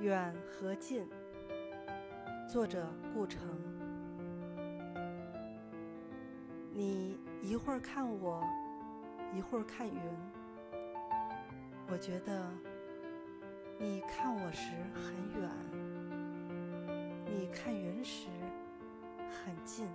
远和近作者顾城。你一会儿看我一会儿看云。我觉得你看我时很远你看云时很近。